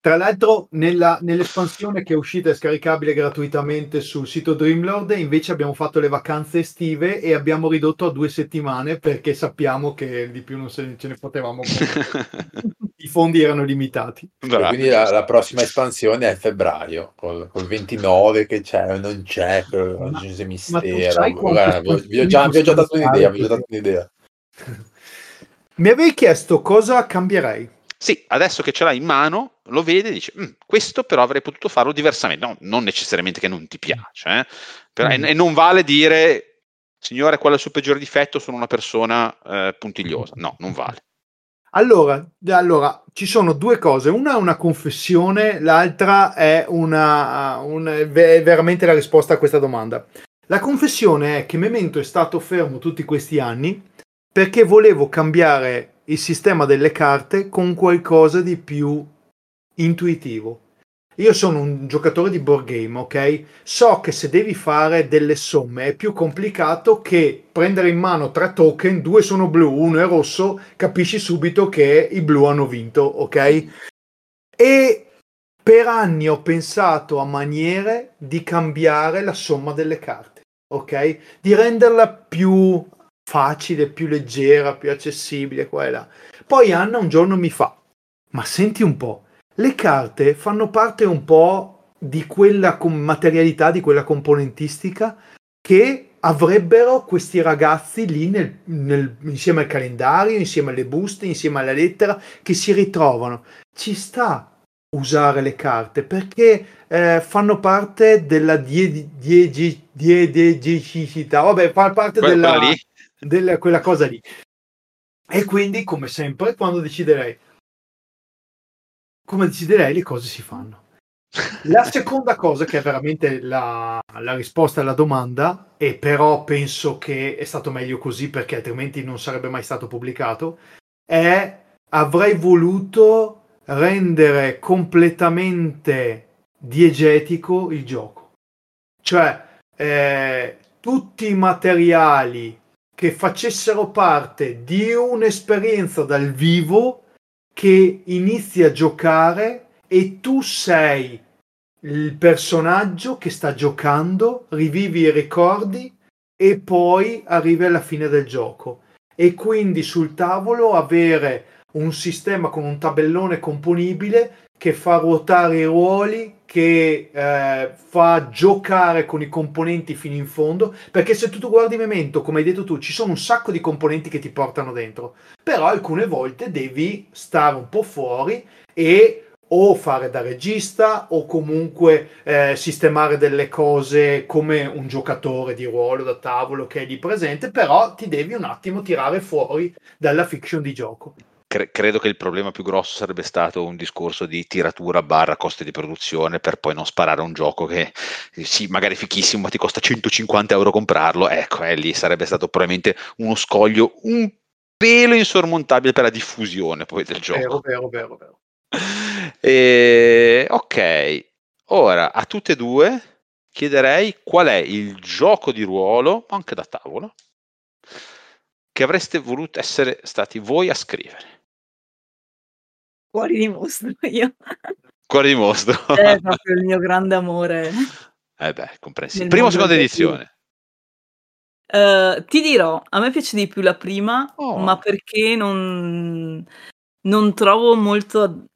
Tra l'altro, nella, nell'espansione che è uscita e scaricabile gratuitamente sul sito Dreamlord, invece abbiamo fatto le vacanze estive e abbiamo ridotto a due settimane perché sappiamo che di più non se, ce ne potevamo. I fondi erano limitati. quindi la, la, prossima espansione è febbraio, col, col 29 che c'è non c'è, ma, c'è mistero. Guarda, vi, ho già, vi ho già dato un'idea. Vi ho dato un'idea. Mi avevi chiesto cosa cambierei. Sì, adesso che ce l'hai in mano, lo vede e dice, mm, questo però avrei potuto farlo diversamente. No, non necessariamente che non ti piace, eh? però, mm. e, e, non vale dire, signore, qual è il suo peggiore difetto? Sono una persona eh, puntigliosa. No, non vale. Allora, allora, ci sono due cose. Una è una confessione, l'altra è, una, una, è veramente la risposta a questa domanda. La confessione è che Memento è stato fermo tutti questi anni perché volevo cambiare il sistema delle carte con qualcosa di più intuitivo. Io sono un giocatore di board game, ok? So che se devi fare delle somme è più complicato che prendere in mano tre token, due sono blu, uno è rosso, capisci subito che i blu hanno vinto, ok? E per anni ho pensato a maniere di cambiare la somma delle carte, ok? Di renderla più facile, più leggera, più accessibile, qua là. Poi Anna un giorno mi fa, ma senti un po', le carte fanno parte un po' di quella materialità, di quella componentistica che avrebbero questi ragazzi lì nel, nel, insieme al calendario, insieme alle buste, insieme alla lettera, che si ritrovano. Ci sta usare le carte perché eh, fanno parte della diegicità, vabbè, fa parte quella, della, della, quella cosa lì. E quindi, come sempre, quando deciderei, come deciderei, le cose si fanno. La seconda cosa, che è veramente la, la, risposta alla domanda, e però penso che è stato meglio così perché altrimenti non sarebbe mai stato pubblicato, è avrei voluto rendere completamente diegetico il gioco. Cioè, eh, tutti i materiali che facessero parte di un'esperienza dal vivo che inizi a giocare e tu sei il personaggio che sta giocando, rivivi i ricordi e poi arrivi alla fine del gioco. E quindi sul tavolo avere un sistema con un tabellone componibile che fa ruotare i ruoli, che eh, fa giocare con i componenti fino in fondo, perché se tu, guardi Memento, come hai detto tu, ci sono un sacco di componenti che ti portano dentro, però alcune volte devi stare un po' fuori e o fare da regista o comunque eh, sistemare delle cose come un giocatore di ruolo da tavolo che è lì presente, però ti devi un attimo tirare fuori dalla fiction di gioco. Cre- credo che il problema più grosso sarebbe stato un discorso di tiratura barra costi di produzione per poi non sparare un gioco che sì, magari fichissimo, ma ti costa 150 euro comprarlo. Ecco, eh, lì sarebbe stato probabilmente uno scoglio un pelo insormontabile per la diffusione poi del gioco. Vero, vero, vero, vero. E, ok, ora a tutte e due chiederei qual è il gioco di ruolo, anche da tavolo, che avreste voluto essere stati voi a scrivere. Cuori di mostro, io. Cuori di mostro. È proprio il mio grande amore. Eh beh, comprensibile. Prima o seconda edizione? Uh, ti dirò, a me piace di più la prima, oh. ma perché non, non trovo molto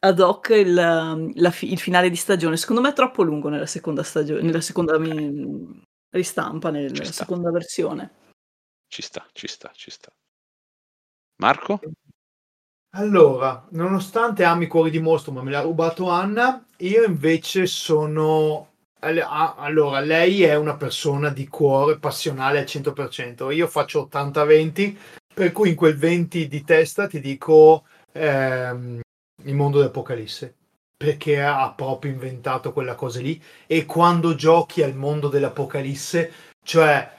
ad hoc il, la, il, finale di stagione. Secondo me è troppo lungo nella seconda stagione, nella seconda mi, ristampa, nella seconda versione. Ci sta, ci sta, ci sta. Marco? Allora, nonostante ami Cuori di Mostro, ma me l'ha rubato Anna, io invece sono... Allora, lei è una persona di cuore, passionale al 100%. Io faccio 80-20, per cui in quel 20 di testa ti dico ehm, il mondo dell'Apocalisse perché ha proprio inventato quella cosa lì e quando giochi al mondo dell'Apocalisse, cioè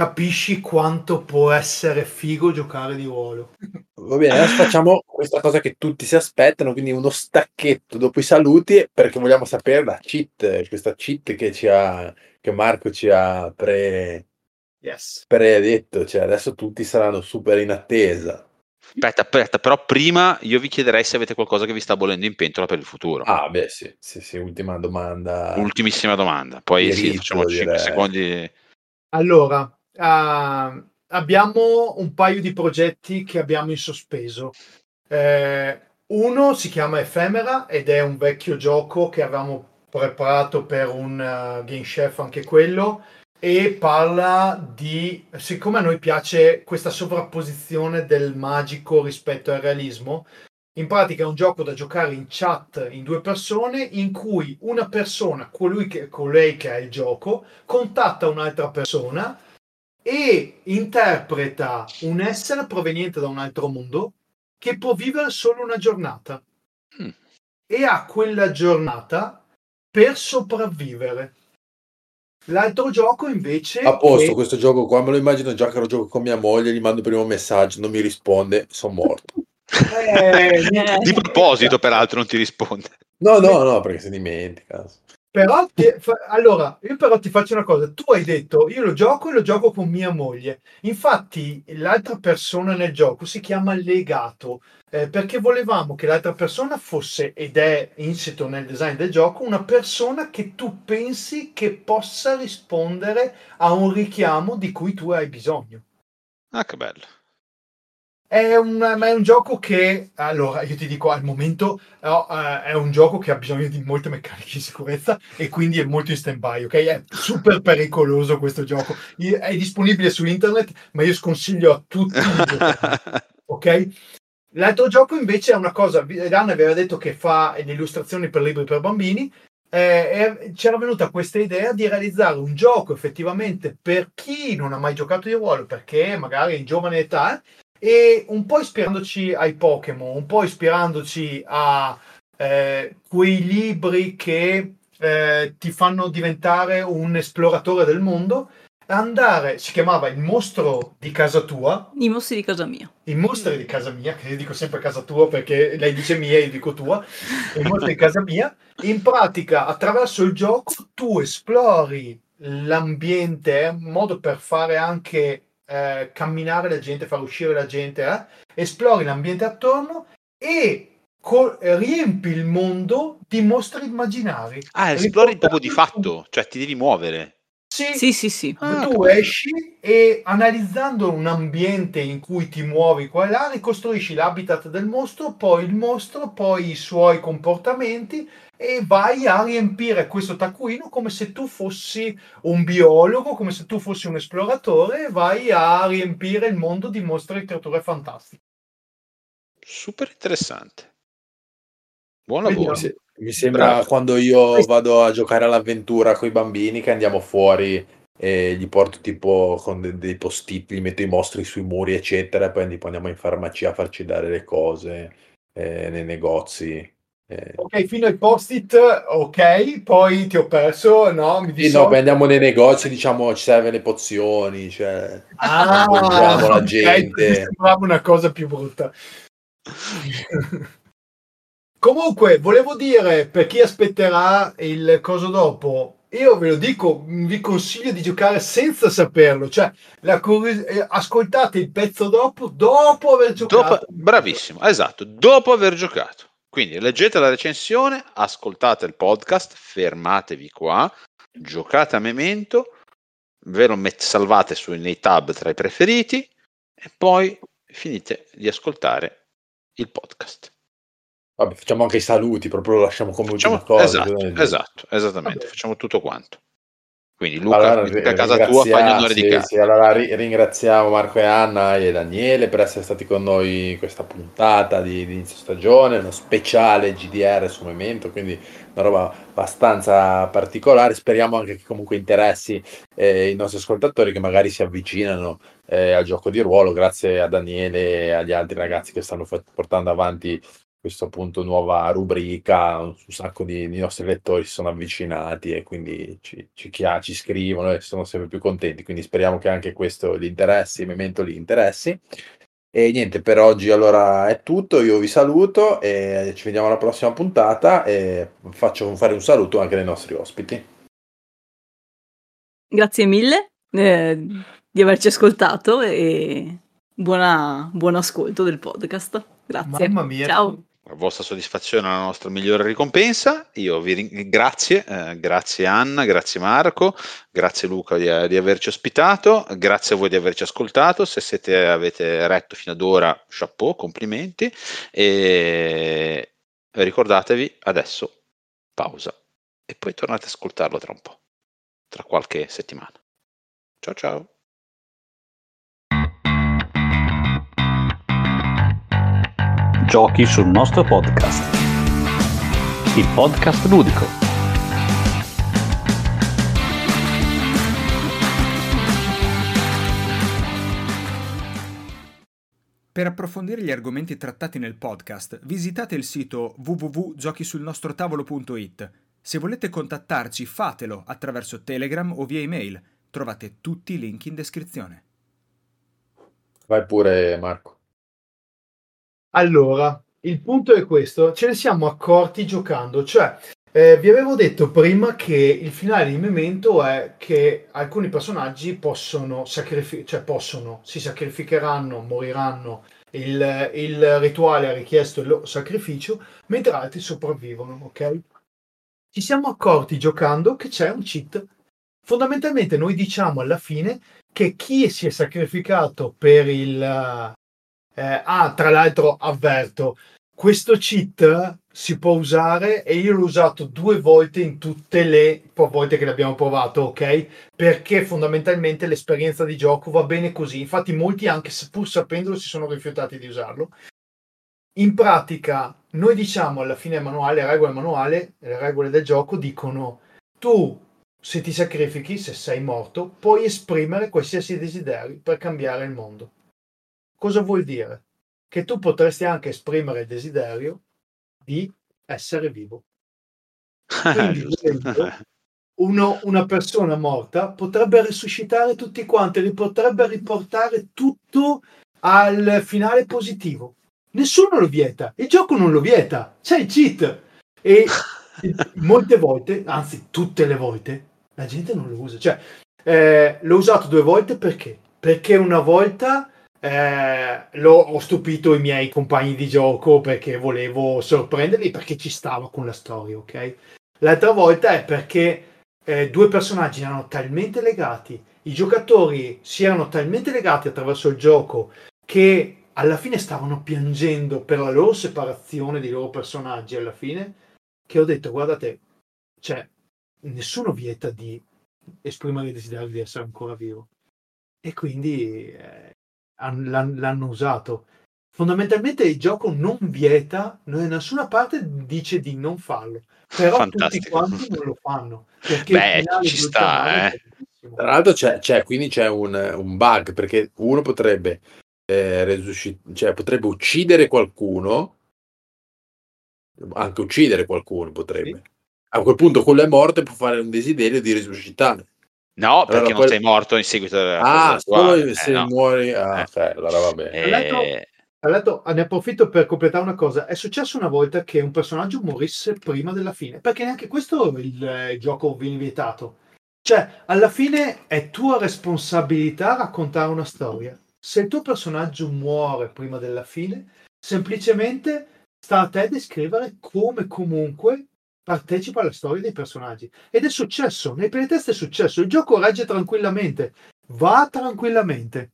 capisci quanto può essere figo giocare di ruolo. Va bene, adesso facciamo questa cosa che tutti si aspettano, quindi uno stacchetto dopo i saluti, perché vogliamo sapere la cheat, questa cheat che, ci ha, che Marco ci ha pre, yes. predetto, cioè adesso tutti saranno super in attesa. Aspetta, aspetta, però prima io vi chiederei se avete qualcosa che vi sta bollendo in pentola per il futuro. Ah, beh, sì, sì, sì ultima domanda. Ultimissima domanda, poi Diritto, sì, facciamo 5 direi. secondi. Allora, uh, abbiamo un paio di progetti che abbiamo in sospeso. Eh, uno si chiama Ephemera ed è un vecchio gioco che avevamo preparato per un uh, game chef anche quello e parla di, siccome a noi piace questa sovrapposizione del magico rispetto al realismo, in pratica è un gioco da giocare in chat in due persone in cui una persona, colui che, colei che ha il gioco, contatta un'altra persona e interpreta un essere proveniente da un altro mondo che può vivere solo una giornata. Mm. E ha quella giornata per sopravvivere. L'altro gioco invece... A posto, è... questo gioco qua me lo immagino già che lo gioco con mia moglie, gli mando il primo messaggio, non mi risponde, sono morto. eh, di proposito, peraltro, non ti risponde. No, no, no, perché si dimentica. Però, ti, fa, allora, io però ti faccio una cosa. Tu hai detto, io lo gioco e lo gioco con mia moglie. Infatti, l'altra persona nel gioco si chiama legato, eh, perché volevamo che l'altra persona fosse, ed è insito nel design del gioco, una persona che tu pensi che possa rispondere a un richiamo di cui tu hai bisogno. Ah, che bello. È un, è un, gioco che, allora, io ti dico al momento, no, uh, è un gioco che ha bisogno di molte meccaniche di sicurezza e quindi è molto in stand-by, ok? È super pericoloso questo gioco. È disponibile su internet, ma io sconsiglio a tutti ok? L'altro gioco invece è una cosa, Dan aveva detto che fa le illustrazioni per libri per bambini, eh, c'era venuta questa idea di realizzare un gioco effettivamente per chi non ha mai giocato di ruolo, perché magari in giovane età, e un po' ispirandoci ai Pokémon, un po' ispirandoci a eh, quei libri che eh, ti fanno diventare un esploratore del mondo. Andare, si chiamava Il mostro di casa tua. I mostri di casa mia. I mostri di casa mia, che io dico sempre casa tua perché lei dice mia e io dico tua. I mostri di casa mia. In pratica, attraverso il gioco, tu esplori l'ambiente, è un modo per fare anche eh, camminare la gente, far uscire la gente, eh? esplori l'ambiente attorno e co- riempi il mondo di mostri immaginari. Ah, esplori proprio di fatto, cioè ti devi muovere. Sì, sì, sì. sì. Ah, tu esci e analizzando un ambiente in cui ti muovi qua e là, ricostruisci l'habitat del mostro, poi il mostro, poi i suoi comportamenti e vai a riempire questo taccuino come se tu fossi un biologo, come se tu fossi un esploratore e vai a riempire il mondo di mostri e creature fantastiche. Super interessante. Buon lavoro. Vediamo. Mi sembra Bravo. quando io vado a giocare all'avventura con i bambini che andiamo fuori e gli porto tipo con dei, dei post-it, gli metto i mostri sui muri, eccetera, e poi tipo andiamo in farmacia a farci dare le cose eh, nei negozi. Eh. Ok, fino ai post-it, ok, poi ti ho perso, no? Mi sì, no, poi andiamo nei negozi, diciamo, ci serve le pozioni, cioè, ah, la gente. Mi sembrava una cosa più brutta. Comunque, volevo dire per chi aspetterà il coso dopo, io ve lo dico, vi consiglio di giocare senza saperlo, cioè curios- eh, ascoltate il pezzo dopo, dopo aver giocato. Dopo, bravissimo, esatto, dopo aver giocato. Quindi leggete la recensione, ascoltate il podcast, fermatevi qua, giocate a Memento, ve lo met- salvate su, nei tab tra i preferiti e poi finite di ascoltare il podcast. Vabbè, facciamo anche i saluti, proprio lo lasciamo come facciamo, ultima cosa. Esatto, esatto esattamente, Vabbè. facciamo tutto quanto. Quindi Luca, allora, a casa tua fai l'onore sì, di casa. Sì, allora ringraziamo Marco e Anna e Daniele per essere stati con noi in questa puntata di, di inizio stagione, uno speciale GDR su Memento, quindi una roba abbastanza particolare. Speriamo anche che comunque interessi eh, i nostri ascoltatori che magari si avvicinano eh, al gioco di ruolo, grazie a Daniele e agli altri ragazzi che stanno portando avanti questa appunto nuova rubrica, un sacco di, di, nostri lettori si sono avvicinati e quindi ci, ci, ci, scrivono e sono sempre più contenti, quindi speriamo che anche questo gli interessi, il momento li interessi. E niente, per oggi allora è tutto, io vi saluto e ci vediamo alla prossima puntata e faccio fare un saluto anche ai nostri ospiti. Grazie mille eh, di averci ascoltato e buona, buon ascolto del podcast. Grazie. Mamma mia. Ciao vostra soddisfazione è la nostra migliore ricompensa. Io vi ringrazio, eh, grazie Anna, grazie Marco, grazie Luca di, di, averci ospitato, grazie a voi di averci ascoltato. Se siete, avete retto fino ad ora, chapeau, complimenti. E ricordatevi adesso pausa e poi tornate ad ascoltarlo tra un po', tra qualche settimana. Ciao ciao. Giochi sul nostro podcast. Il podcast ludico. Per approfondire gli argomenti trattati nel podcast, visitate il sito www.giochisullnostrotavolo.it. Se volete contattarci, fatelo attraverso Telegram o via email. Trovate tutti i link in descrizione. Vai pure, Marco. Allora, il punto è questo, ce ne siamo accorti giocando, cioè eh, vi avevo detto prima che il finale di Memento è che alcuni personaggi possono, sacrifi- cioè possono, si sacrificheranno, moriranno, il, il rituale ha richiesto il sacrificio, mentre altri sopravvivono, ok? Ci siamo accorti giocando che c'è un cheat. Fondamentalmente noi diciamo alla fine che chi si è sacrificato per il, eh, ah, tra l'altro avverto, questo cheat si può usare e io l'ho usato due volte in tutte le volte che l'abbiamo provato, ok? Perché fondamentalmente l'esperienza di gioco va bene così. Infatti molti anche pur sapendolo si sono rifiutati di usarlo. In pratica noi diciamo alla fine del manuale, le regole manuale, le regole del gioco dicono tu se ti sacrifichi, se sei morto, puoi esprimere qualsiasi desiderio per cambiare il mondo. Cosa vuol dire? Che tu potresti anche esprimere il desiderio di essere vivo. Quindi, uno, una persona morta potrebbe risuscitare tutti quanti, li potrebbe riportare tutto al finale positivo. Nessuno lo vieta, il gioco non lo vieta, c'è il cheat. E molte volte, anzi tutte le volte, la gente non lo usa. Cioè, eh, l'ho usato due volte perché? Perché una volta eh, l'ho, ho stupito i miei compagni di gioco perché volevo sorprenderli perché ci stavo con la storia, ok? L'altra volta è perché eh, due personaggi erano talmente legati, i giocatori si erano talmente legati attraverso il gioco che alla fine stavano piangendo per la loro separazione dei loro personaggi alla fine, che ho detto guardate, cioè, nessuno vieta di esprimere il desiderio di essere ancora vivo. E quindi eh, l'hanno usato. Fondamentalmente il gioco non vieta, da nessuna parte dice di non farlo, però Fantastico. tutti quanti non lo fanno. Beh, ci sta, eh. Tra l'altro c'è, c'è, quindi c'è un, un, bug, perché uno potrebbe, eh, resuscit- cioè, potrebbe uccidere qualcuno, anche uccidere qualcuno potrebbe. Sì. A quel punto quello è morto e può fare un desiderio di risuscitare. No, perché allora, non sei morto in seguito alla Ah, solo eh, se no. muori. Ah, eh. ok, allora va bene. Eh... Tra l'altro, ne approfitto per completare una cosa. È successo una volta che un personaggio morisse prima della fine, perché neanche questo il, il gioco viene vietato. Cioè, alla fine è tua responsabilità raccontare una storia. Se il tuo personaggio muore prima della fine, semplicemente sta a te descrivere come comunque partecipa alla storia dei personaggi. Ed è successo, nei playtest è successo, il gioco regge tranquillamente, va tranquillamente.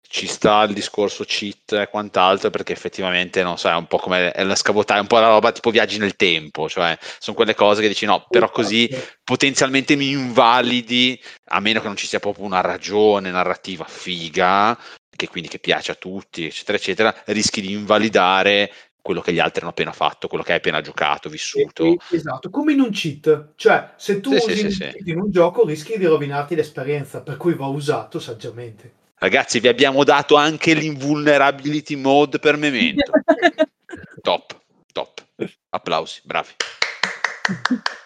Ci sta il discorso cheat e quant'altro perché effettivamente non so, è un po' come la scavotare, un po' la roba tipo viaggi nel tempo, cioè sono quelle cose che dici no, però così potenzialmente mi invalidi, a meno che non ci sia proprio una ragione narrativa figa, che quindi che piace a tutti, eccetera, eccetera, rischi di invalidare quello che gli altri hanno appena fatto, quello che hai appena giocato, vissuto. Esatto, come in un cheat, cioè se tu sì, usi sì, sì, in un gioco rischi di rovinarti l'esperienza, per cui va usato saggiamente. Ragazzi, vi abbiamo dato anche l'invulnerability mode per Memento. top, top. Applausi, bravi.